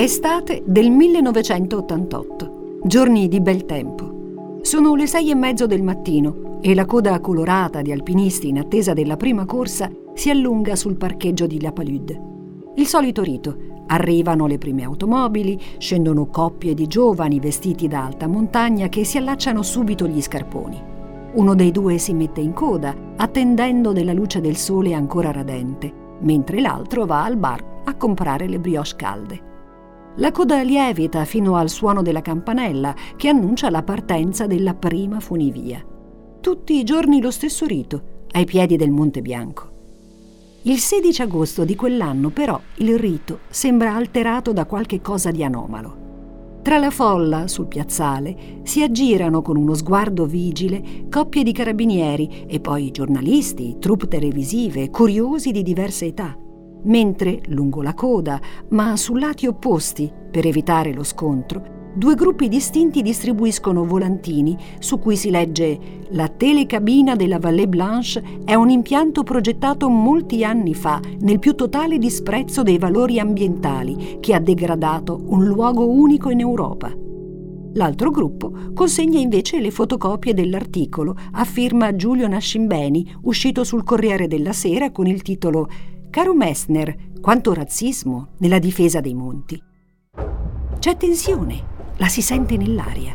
Estate del 1988. Giorni di bel tempo. Sono le sei e mezzo del mattino e la coda colorata di alpinisti in attesa della prima corsa si allunga sul parcheggio di La Palude. Il solito rito. Arrivano le prime automobili, scendono coppie di giovani vestiti da alta montagna che si allacciano subito gli scarponi. Uno dei due si mette in coda, attendendo della luce del sole ancora radente, mentre l'altro va al bar a comprare le brioche calde. La coda lievita fino al suono della campanella che annuncia la partenza della prima funivia. Tutti i giorni lo stesso rito, ai piedi del Monte Bianco. Il 16 agosto di quell'anno però il rito sembra alterato da qualche cosa di anomalo. Tra la folla, sul piazzale, si aggirano con uno sguardo vigile coppie di carabinieri e poi giornalisti, troupe televisive, curiosi di diverse età mentre lungo la coda, ma su lati opposti, per evitare lo scontro, due gruppi distinti distribuiscono volantini su cui si legge La telecabina della Vallée Blanche è un impianto progettato molti anni fa nel più totale disprezzo dei valori ambientali che ha degradato un luogo unico in Europa. L'altro gruppo consegna invece le fotocopie dell'articolo a firma Giulio Nascimbeni uscito sul Corriere della Sera con il titolo Caro Messner, quanto razzismo nella difesa dei monti. C'è tensione, la si sente nell'aria.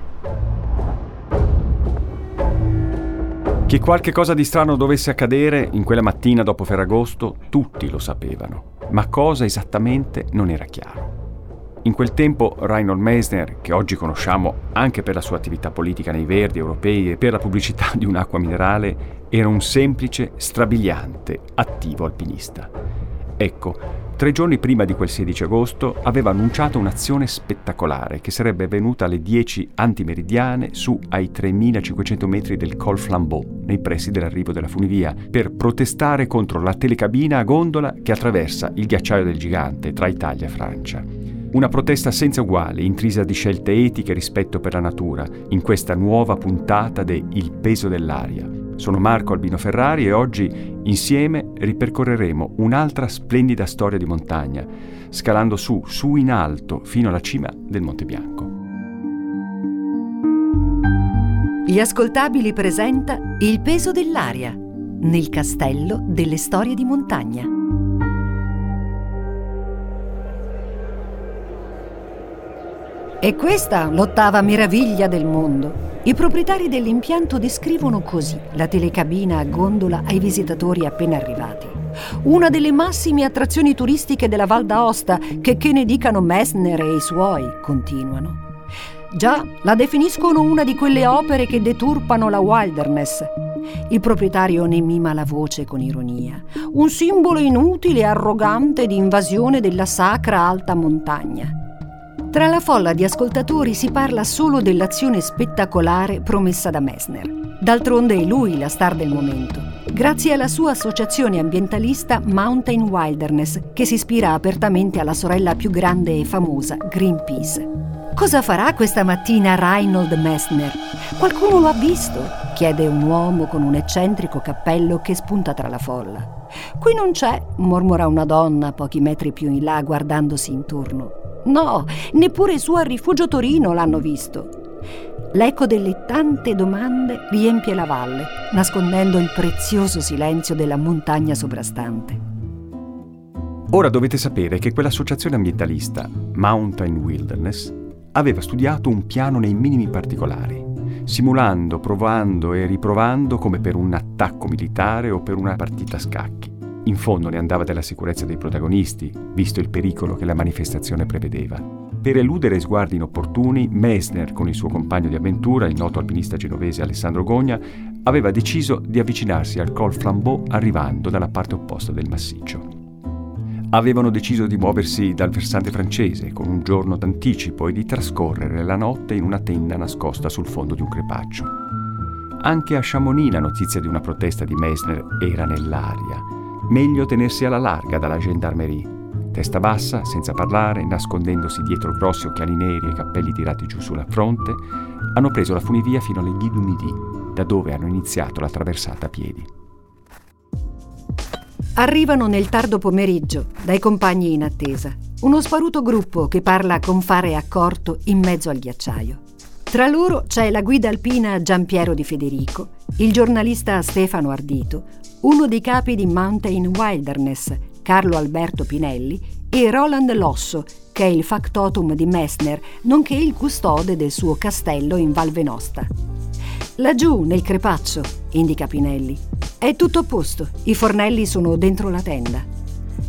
Che qualche cosa di strano dovesse accadere in quella mattina dopo Ferragosto, tutti lo sapevano, ma cosa esattamente non era chiaro. In quel tempo Reinhold Meissner, che oggi conosciamo anche per la sua attività politica nei Verdi europei e per la pubblicità di un'acqua minerale, era un semplice, strabiliante, attivo alpinista. Ecco, tre giorni prima di quel 16 agosto aveva annunciato un'azione spettacolare che sarebbe venuta alle 10 antimeridiane su ai 3500 metri del Col Flambeau, nei pressi dell'arrivo della funivia, per protestare contro la telecabina a gondola che attraversa il ghiacciaio del gigante tra Italia e Francia. Una protesta senza uguali, intrisa di scelte etiche e rispetto per la natura, in questa nuova puntata de Il peso dell'aria, sono Marco Albino Ferrari e oggi insieme ripercorreremo un'altra splendida storia di montagna, scalando su, su in alto, fino alla cima del Monte Bianco. Gli ascoltabili presenta Il peso dell'aria nel castello delle storie di montagna. E questa l'ottava meraviglia del mondo. I proprietari dell'impianto descrivono così la telecabina a gondola ai visitatori appena arrivati. Una delle massime attrazioni turistiche della Val d'Aosta, che che ne dicano Messner e i suoi, continuano. Già, la definiscono una di quelle opere che deturpano la wilderness. Il proprietario ne mima la voce con ironia. Un simbolo inutile e arrogante di invasione della sacra alta montagna. Tra la folla di ascoltatori si parla solo dell'azione spettacolare promessa da Messner. D'altronde è lui la star del momento. grazie alla sua associazione ambientalista Mountain Wilderness, che si ispira apertamente alla sorella più grande e famosa, Greenpeace. Cosa farà questa mattina Reinhold Messner? Qualcuno lo ha visto? chiede un uomo con un eccentrico cappello che spunta tra la folla. Qui non c'è, mormora una donna pochi metri più in là guardandosi intorno. No, neppure su a Rifugio Torino l'hanno visto. L'eco delle tante domande riempie la valle, nascondendo il prezioso silenzio della montagna soprastante. Ora dovete sapere che quell'associazione ambientalista, Mountain Wilderness, aveva studiato un piano nei minimi particolari, simulando, provando e riprovando come per un attacco militare o per una partita a scacchi. In fondo ne andava della sicurezza dei protagonisti, visto il pericolo che la manifestazione prevedeva. Per eludere sguardi inopportuni, Meissner, con il suo compagno di avventura, il noto alpinista genovese Alessandro Gogna, aveva deciso di avvicinarsi al Col Flambeau arrivando dalla parte opposta del massiccio avevano deciso di muoversi dal versante francese con un giorno d'anticipo e di trascorrere la notte in una tenda nascosta sul fondo di un crepaccio. Anche a Chamonix la notizia di una protesta di Meissner era nell'aria. Meglio tenersi alla larga dalla gendarmerie. Testa bassa, senza parlare, nascondendosi dietro grossi occhiali neri e cappelli tirati giù sulla fronte, hanno preso la funivia fino alle Guy du Midi, da dove hanno iniziato la traversata a piedi. Arrivano nel tardo pomeriggio, dai compagni in attesa. Uno sparuto gruppo che parla con fare accorto in mezzo al ghiacciaio. Tra loro c'è la guida alpina Giampiero Di Federico, il giornalista Stefano Ardito, uno dei capi di Mountain Wilderness, Carlo Alberto Pinelli, e Roland Losso, che è il factotum di Messner, nonché il custode del suo castello in Val Venosta. Laggiù, nel crepaccio, indica Pinelli. È tutto a posto, i fornelli sono dentro la tenda.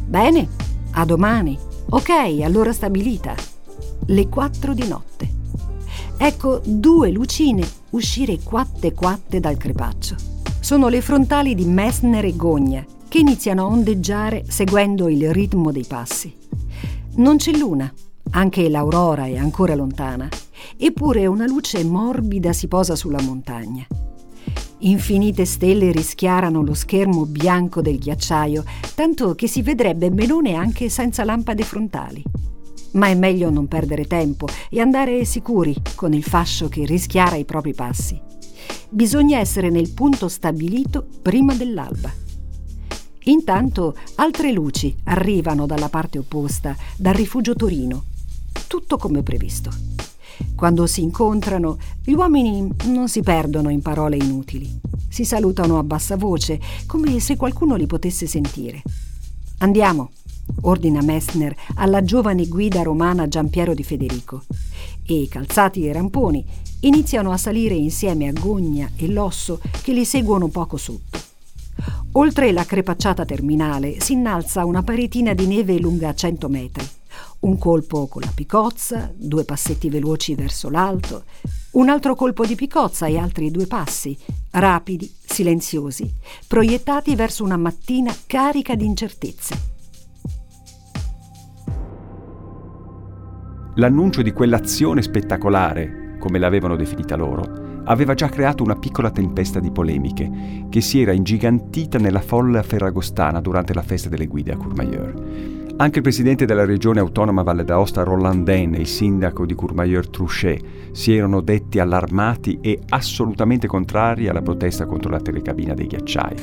Bene, a domani. Ok, allora stabilita. Le quattro di notte. Ecco due lucine uscire quatte quatte dal crepaccio. Sono le frontali di Messner e Gogna, che iniziano a ondeggiare seguendo il ritmo dei passi. Non c'è luna, anche l'aurora è ancora lontana, eppure una luce morbida si posa sulla montagna. Infinite stelle rischiarano lo schermo bianco del ghiacciaio, tanto che si vedrebbe melone anche senza lampade frontali. Ma è meglio non perdere tempo e andare sicuri con il fascio che rischiara i propri passi. Bisogna essere nel punto stabilito prima dell'alba. Intanto altre luci arrivano dalla parte opposta, dal rifugio Torino. Tutto come previsto. Quando si incontrano, gli uomini non si perdono in parole inutili. Si salutano a bassa voce, come se qualcuno li potesse sentire. Andiamo, ordina Messner alla giovane guida romana Giampiero di Federico. E, calzati e ramponi, iniziano a salire insieme a Gogna e Losso che li seguono poco sotto. Oltre la crepacciata terminale si innalza una paretina di neve lunga 100 metri. Un colpo con la picozza, due passetti veloci verso l'alto, un altro colpo di picozza e altri due passi, rapidi, silenziosi, proiettati verso una mattina carica di incertezze. L'annuncio di quell'azione spettacolare, come l'avevano definita loro, aveva già creato una piccola tempesta di polemiche che si era ingigantita nella folla ferragostana durante la festa delle guide a Courmayeur. Anche il presidente della regione autonoma Valle d'Aosta Roland Den e il sindaco di Courmayeur Trouchet si erano detti allarmati e assolutamente contrari alla protesta contro la telecabina dei ghiacciai.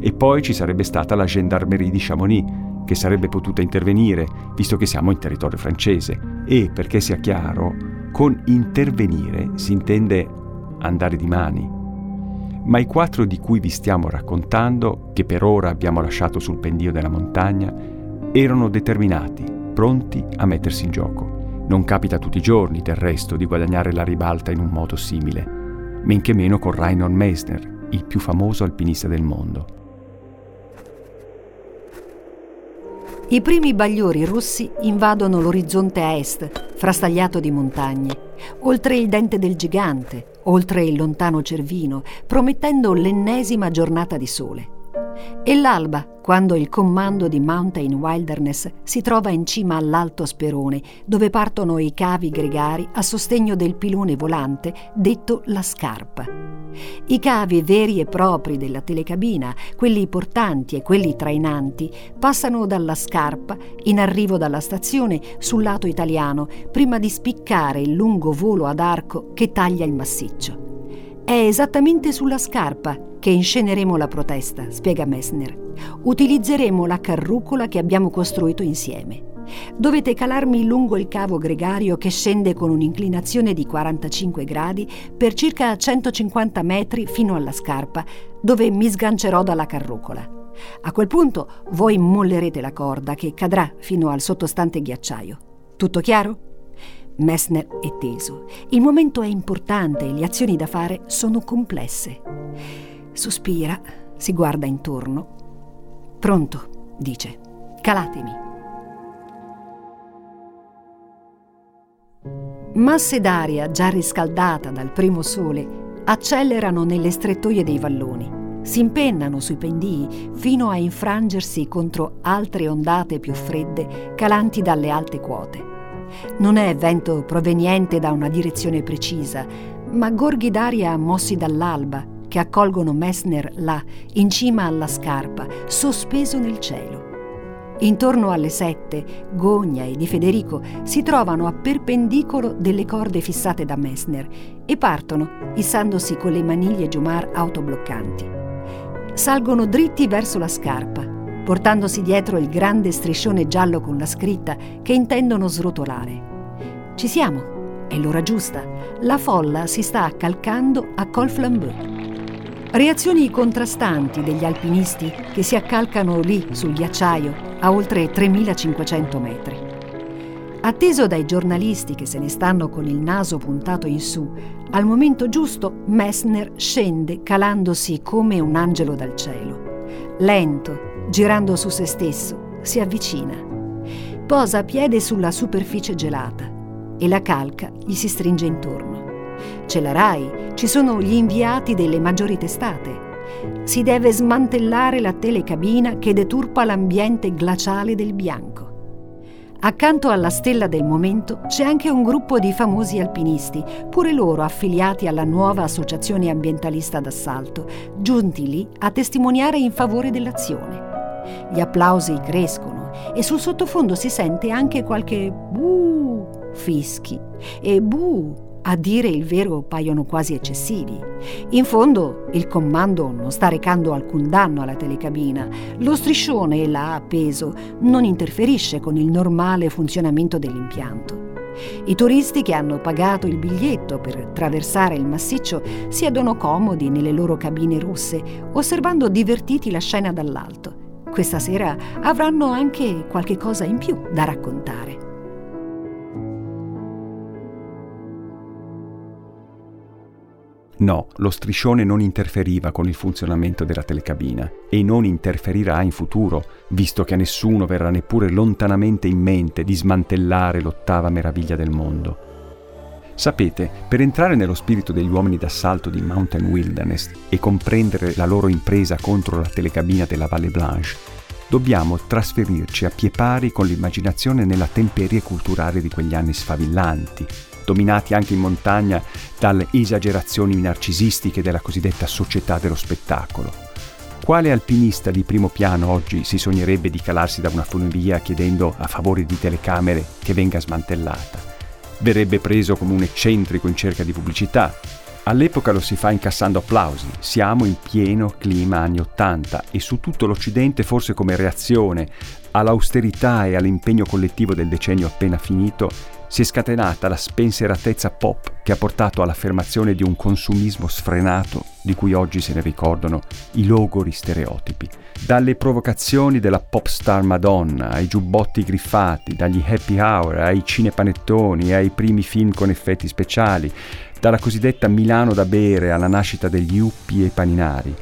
E poi ci sarebbe stata la gendarmerie di Chamonix, che sarebbe potuta intervenire, visto che siamo in territorio francese. E, perché sia chiaro, con intervenire si intende andare di mani. Ma i quattro di cui vi stiamo raccontando, che per ora abbiamo lasciato sul pendio della montagna, erano determinati, pronti a mettersi in gioco. Non capita tutti i giorni, del resto, di guadagnare la ribalta in un modo simile, men che meno con Reinhold Meissner, il più famoso alpinista del mondo. I primi bagliori rossi invadono l'orizzonte a est, frastagliato di montagne, oltre il dente del gigante, oltre il lontano Cervino, promettendo l'ennesima giornata di sole. E l'alba, quando il comando di Mountain Wilderness si trova in cima all'Alto Sperone, dove partono i cavi gregari a sostegno del pilone volante detto la scarpa. I cavi veri e propri della telecabina, quelli portanti e quelli trainanti, passano dalla scarpa in arrivo dalla stazione sul lato italiano prima di spiccare il lungo volo ad arco che taglia il massiccio. È esattamente sulla scarpa che insceneremo la protesta, spiega Messner. Utilizzeremo la carrucola che abbiamo costruito insieme. Dovete calarmi lungo il cavo gregario che scende con un'inclinazione di 45 gradi per circa 150 metri fino alla scarpa, dove mi sgancerò dalla carrucola. A quel punto voi mollerete la corda che cadrà fino al sottostante ghiacciaio. Tutto chiaro? Messner è teso. Il momento è importante e le azioni da fare sono complesse. Sospira, si guarda intorno. Pronto, dice. Calatemi. Masse d'aria già riscaldata dal primo sole accelerano nelle strettoie dei valloni, si impennano sui pendii fino a infrangersi contro altre ondate più fredde calanti dalle alte quote. Non è vento proveniente da una direzione precisa, ma gorghi d'aria mossi dall'alba che accolgono Messner là, in cima alla scarpa, sospeso nel cielo. Intorno alle sette, Gogna e Di Federico si trovano a perpendicolo delle corde fissate da Messner e partono, issandosi con le maniglie Giumar autobloccanti. Salgono dritti verso la scarpa, portandosi dietro il grande striscione giallo con la scritta che intendono srotolare. Ci siamo, è l'ora giusta. La folla si sta accalcando a Col Flambeux. Reazioni contrastanti degli alpinisti che si accalcano lì sul ghiacciaio a oltre 3500 metri. Atteso dai giornalisti che se ne stanno con il naso puntato in su, al momento giusto Messner scende calandosi come un angelo dal cielo. Lento, girando su se stesso, si avvicina. Posa piede sulla superficie gelata e la calca gli si stringe intorno. C'è la RAI, ci sono gli inviati delle maggiori testate. Si deve smantellare la telecabina che deturpa l'ambiente glaciale del bianco. Accanto alla stella del momento c'è anche un gruppo di famosi alpinisti, pure loro affiliati alla nuova associazione ambientalista d'assalto, giunti lì a testimoniare in favore dell'azione. Gli applausi crescono e sul sottofondo si sente anche qualche buh fischi e buh a dire il vero paiono quasi eccessivi. In fondo il comando non sta recando alcun danno alla telecabina. Lo striscione là appeso non interferisce con il normale funzionamento dell'impianto. I turisti che hanno pagato il biglietto per attraversare il massiccio siedono comodi nelle loro cabine russe, osservando divertiti la scena dall'alto. Questa sera avranno anche qualche cosa in più da raccontare. No, lo striscione non interferiva con il funzionamento della telecabina e non interferirà in futuro, visto che a nessuno verrà neppure lontanamente in mente di smantellare l'ottava meraviglia del mondo. Sapete, per entrare nello spirito degli uomini d'assalto di Mountain Wilderness e comprendere la loro impresa contro la telecabina della Valle Blanche, dobbiamo trasferirci a pie pari con l'immaginazione nella temperie culturale di quegli anni sfavillanti, dominati anche in montagna dalle esagerazioni narcisistiche della cosiddetta società dello spettacolo. Quale alpinista di primo piano oggi si sognerebbe di calarsi da una funivia chiedendo a favore di telecamere che venga smantellata? Verrebbe preso come un eccentrico in cerca di pubblicità. All'epoca lo si fa incassando applausi, siamo in pieno clima anni Ottanta e su tutto l'Occidente forse come reazione all'austerità e all'impegno collettivo del decennio appena finito si è scatenata la spensieratezza pop che ha portato all'affermazione di un consumismo sfrenato di cui oggi se ne ricordano i logori stereotipi. Dalle provocazioni della pop star Madonna ai giubbotti griffati, dagli happy hour ai cinepanettoni ai primi film con effetti speciali, dalla cosiddetta Milano da bere alla nascita degli uppi e paninari.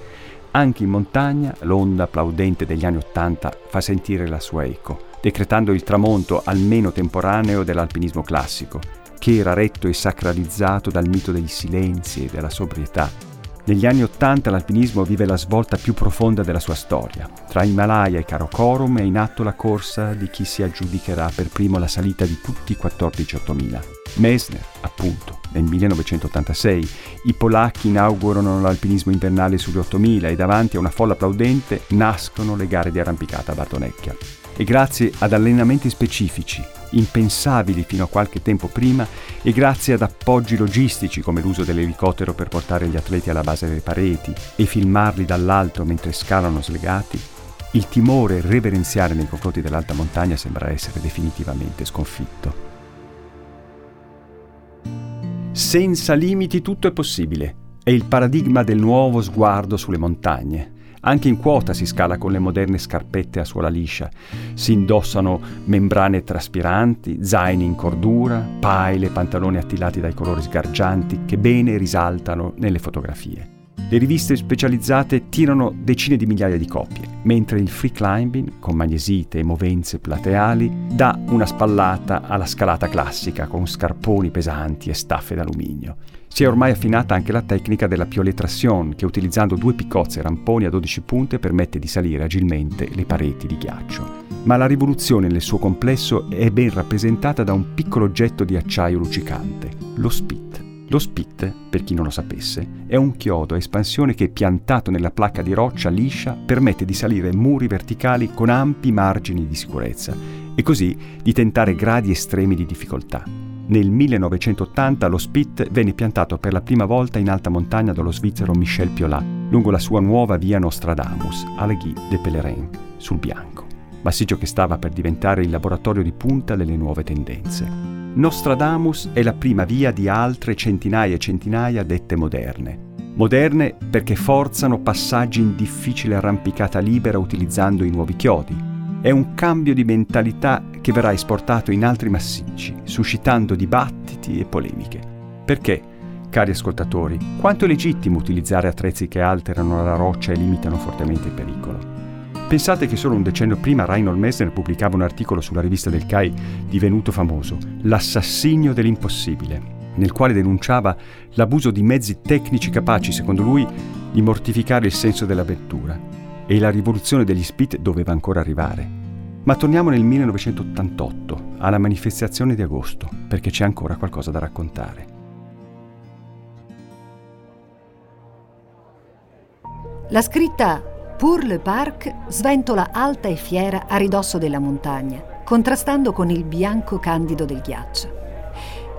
Anche in montagna l'onda applaudente degli anni Ottanta fa sentire la sua eco decretando il tramonto almeno temporaneo dell'alpinismo classico, che era retto e sacralizzato dal mito dei silenzi e della sobrietà. Negli anni Ottanta l'alpinismo vive la svolta più profonda della sua storia. Tra Himalaya e Karakorum è in atto la corsa di chi si aggiudicherà per primo la salita di tutti i 14 8000. Mesner, appunto, nel 1986, i polacchi inaugurano l'alpinismo invernale sugli 8000 e davanti a una folla applaudente nascono le gare di arrampicata a Batonecchia. E grazie ad allenamenti specifici, impensabili fino a qualche tempo prima, e grazie ad appoggi logistici come l'uso dell'elicottero per portare gli atleti alla base delle pareti e filmarli dall'alto mentre scalano slegati, il timore reverenziale nei confronti dell'alta montagna sembra essere definitivamente sconfitto. Senza limiti tutto è possibile. È il paradigma del nuovo sguardo sulle montagne. Anche in quota si scala con le moderne scarpette a suola liscia. Si indossano membrane traspiranti, zaini in cordura, paile, pantaloni attilati dai colori sgargianti che bene risaltano nelle fotografie. Le riviste specializzate tirano decine di migliaia di copie, mentre il free climbing, con magnesite e movenze plateali, dà una spallata alla scalata classica con scarponi pesanti e staffe d'alluminio. Si è ormai affinata anche la tecnica della piolet tration, che utilizzando due piccozze ramponi a 12 punte permette di salire agilmente le pareti di ghiaccio. Ma la rivoluzione nel suo complesso è ben rappresentata da un piccolo oggetto di acciaio luccicante, lo spit. Lo spit, per chi non lo sapesse, è un chiodo a espansione che piantato nella placca di roccia liscia permette di salire muri verticali con ampi margini di sicurezza e così di tentare gradi estremi di difficoltà. Nel 1980 lo Spit venne piantato per la prima volta in alta montagna dallo svizzero Michel Piolat, lungo la sua nuova via Nostradamus, à la Guy de Pèlerin, sul bianco, massiccio che stava per diventare il laboratorio di punta delle nuove tendenze. Nostradamus è la prima via di altre centinaia e centinaia dette moderne. Moderne perché forzano passaggi in difficile arrampicata libera utilizzando i nuovi chiodi, è un cambio di mentalità che verrà esportato in altri massicci, suscitando dibattiti e polemiche. Perché, cari ascoltatori, quanto è legittimo utilizzare attrezzi che alterano la roccia e limitano fortemente il pericolo? Pensate che solo un decennio prima Reinhold Messner pubblicava un articolo sulla rivista del CAI divenuto famoso, L'assassinio dell'impossibile, nel quale denunciava l'abuso di mezzi tecnici capaci, secondo lui, di mortificare il senso dell'avventura e la rivoluzione degli spit doveva ancora arrivare. Ma torniamo nel 1988, alla manifestazione di agosto, perché c'è ancora qualcosa da raccontare. La scritta Pour le Parc sventola alta e fiera a ridosso della montagna, contrastando con il bianco candido del ghiaccio.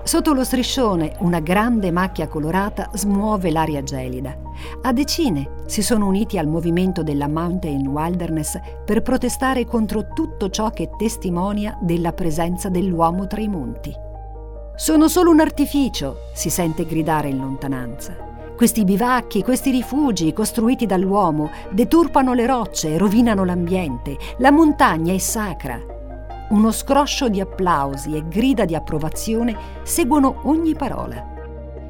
Sotto lo striscione una grande macchia colorata smuove l'aria gelida. A decine si sono uniti al movimento della Mountain Wilderness per protestare contro tutto ciò che testimonia della presenza dell'uomo tra i monti. Sono solo un artificio, si sente gridare in lontananza. Questi bivacchi, questi rifugi costruiti dall'uomo deturpano le rocce, rovinano l'ambiente. La montagna è sacra uno scroscio di applausi e grida di approvazione seguono ogni parola.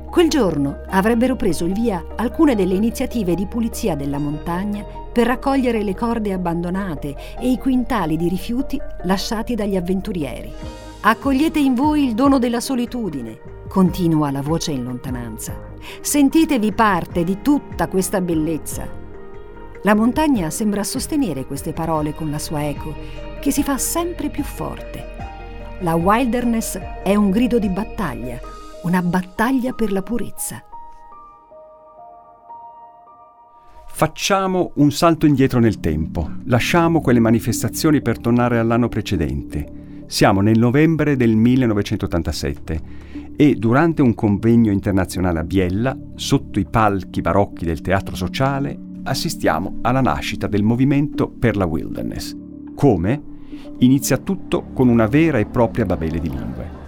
Quel giorno avrebbero preso il via alcune delle iniziative di pulizia della montagna per raccogliere le corde abbandonate e i quintali di rifiuti lasciati dagli avventurieri. Accogliete in voi il dono della solitudine, continua la voce in lontananza. Sentitevi parte di tutta questa bellezza. La montagna sembra sostenere queste parole con la sua eco che si fa sempre più forte. La wilderness è un grido di battaglia, una battaglia per la purezza. Facciamo un salto indietro nel tempo, lasciamo quelle manifestazioni per tornare all'anno precedente. Siamo nel novembre del 1987 e durante un convegno internazionale a Biella, sotto i palchi barocchi del teatro sociale, assistiamo alla nascita del movimento per la wilderness. Come? Inizia tutto con una vera e propria babele di lingue.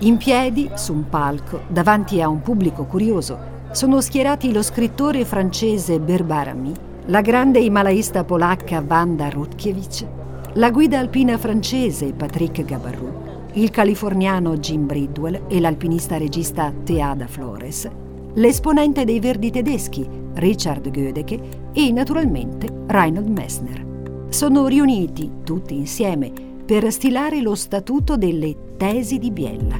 In piedi, su un palco, davanti a un pubblico curioso, sono schierati lo scrittore francese Berbarami, la grande himalaista polacca Wanda Rutkiewicz, la guida alpina francese Patrick Gabarrou, il californiano Jim Bridwell e l'alpinista regista Teada Flores, l'esponente dei verdi tedeschi Richard Gödecke e naturalmente Reinhold Messner sono riuniti tutti insieme per stilare lo statuto delle tesi di Biella.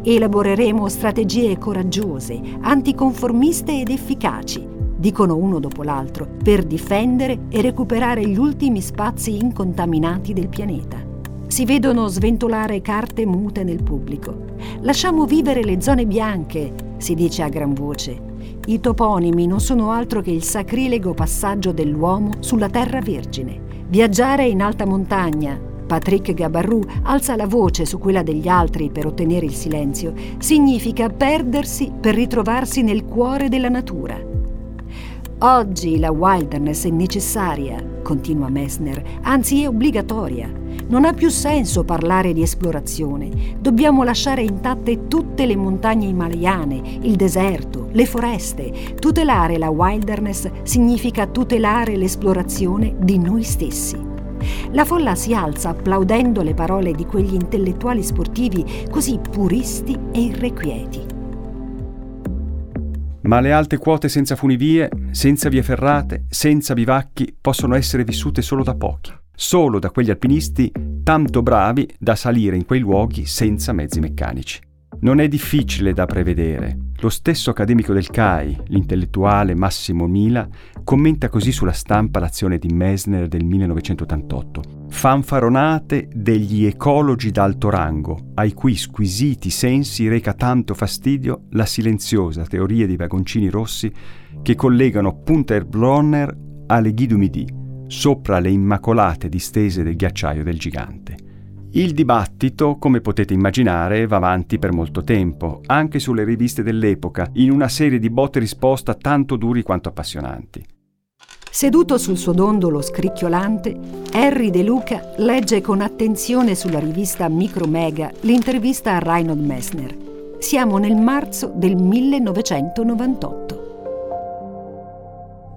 Elaboreremo strategie coraggiose, anticonformiste ed efficaci, dicono uno dopo l'altro, per difendere e recuperare gli ultimi spazi incontaminati del pianeta. Si vedono sventolare carte mute nel pubblico. Lasciamo vivere le zone bianche, si dice a gran voce. I toponimi non sono altro che il sacrilego passaggio dell'uomo sulla terra vergine. Viaggiare in alta montagna, Patrick Gabarrou alza la voce su quella degli altri per ottenere il silenzio, significa perdersi per ritrovarsi nel cuore della natura. Oggi la wilderness è necessaria, continua Messner, anzi è obbligatoria. Non ha più senso parlare di esplorazione. Dobbiamo lasciare intatte tutte le montagne himalayane, il deserto, le foreste. Tutelare la wilderness significa tutelare l'esplorazione di noi stessi. La folla si alza applaudendo le parole di quegli intellettuali sportivi così puristi e irrequieti. Ma le alte quote senza funivie, senza vie ferrate, senza bivacchi possono essere vissute solo da pochi, solo da quegli alpinisti tanto bravi da salire in quei luoghi senza mezzi meccanici. Non è difficile da prevedere. Lo stesso accademico del CAI, l'intellettuale Massimo Mila, commenta così sulla stampa l'azione di Messner del 1988. Fanfaronate degli ecologi d'alto rango, ai cui squisiti sensi reca tanto fastidio la silenziosa teoria dei vagoncini rossi che collegano Punta Erbronner alle Ghidumidi, sopra le immacolate distese del ghiacciaio del gigante. Il dibattito, come potete immaginare, va avanti per molto tempo, anche sulle riviste dell'epoca, in una serie di botte e risposta tanto duri quanto appassionanti. Seduto sul suo dondolo scricchiolante, Harry De Luca legge con attenzione sulla rivista Micromega l'intervista a Reinhold Messner. Siamo nel marzo del 1998.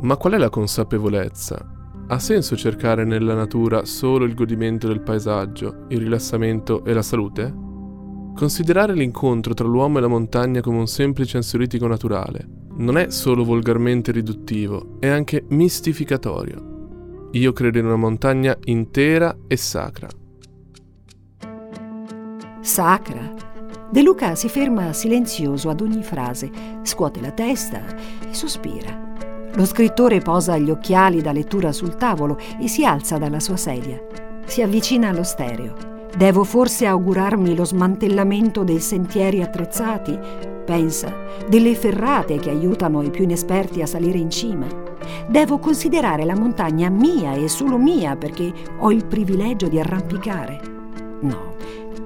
Ma qual è la consapevolezza ha senso cercare nella natura solo il godimento del paesaggio, il rilassamento e la salute? Considerare l'incontro tra l'uomo e la montagna come un semplice ansiolitico naturale non è solo volgarmente riduttivo, è anche mistificatorio. Io credo in una montagna intera e sacra. Sacra? De Luca si ferma silenzioso ad ogni frase, scuote la testa e sospira. Lo scrittore posa gli occhiali da lettura sul tavolo e si alza dalla sua sedia. Si avvicina allo stereo. Devo forse augurarmi lo smantellamento dei sentieri attrezzati? Pensa, delle ferrate che aiutano i più inesperti a salire in cima. Devo considerare la montagna mia e solo mia perché ho il privilegio di arrampicare. No,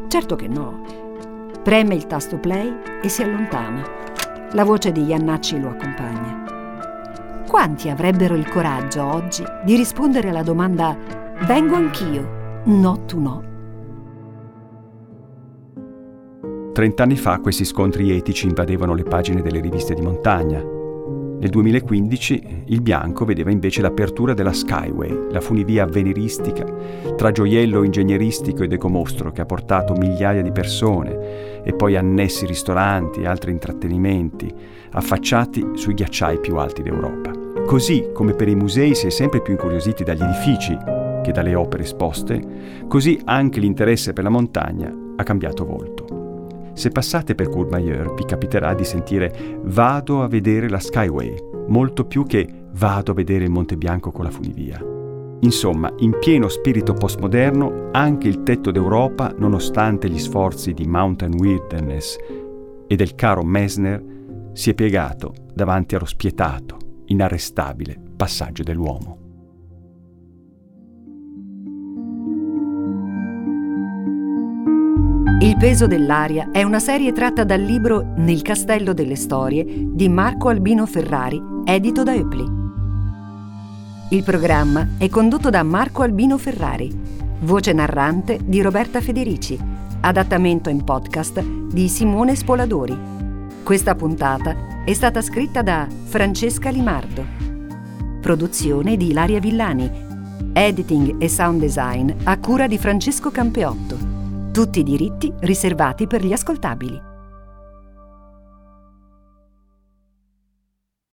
certo che no. Preme il tasto play e si allontana. La voce di Iannacci lo accompagna. Quanti avrebbero il coraggio oggi di rispondere alla domanda Vengo anch'io? No, tu no. Trent'anni fa questi scontri etici invadevano le pagine delle riviste di montagna. Nel 2015 il bianco vedeva invece l'apertura della Skyway, la funivia avveniristica tra gioiello ingegneristico ed ecomostro che ha portato migliaia di persone e poi annessi ristoranti e altri intrattenimenti affacciati sui ghiacciai più alti d'Europa. Così come per i musei si è sempre più incuriositi dagli edifici che dalle opere esposte, così anche l'interesse per la montagna ha cambiato volto. Se passate per Courmayeur vi capiterà di sentire vado a vedere la Skyway, molto più che vado a vedere il Monte Bianco con la funivia. Insomma, in pieno spirito postmoderno, anche il tetto d'Europa, nonostante gli sforzi di Mountain Wilderness e del caro Messner, si è piegato davanti allo spietato, inarrestabile passaggio dell'uomo. Il peso dell'aria è una serie tratta dal libro Nel castello delle storie di Marco Albino Ferrari, edito da Eupli. Il programma è condotto da Marco Albino Ferrari, voce narrante di Roberta Federici, adattamento in podcast di Simone Spoladori. Questa puntata è stata scritta da Francesca Limardo. Produzione di Ilaria Villani. Editing e sound design a cura di Francesco Campeotto. Tutti i diritti riservati per gli ascoltabili.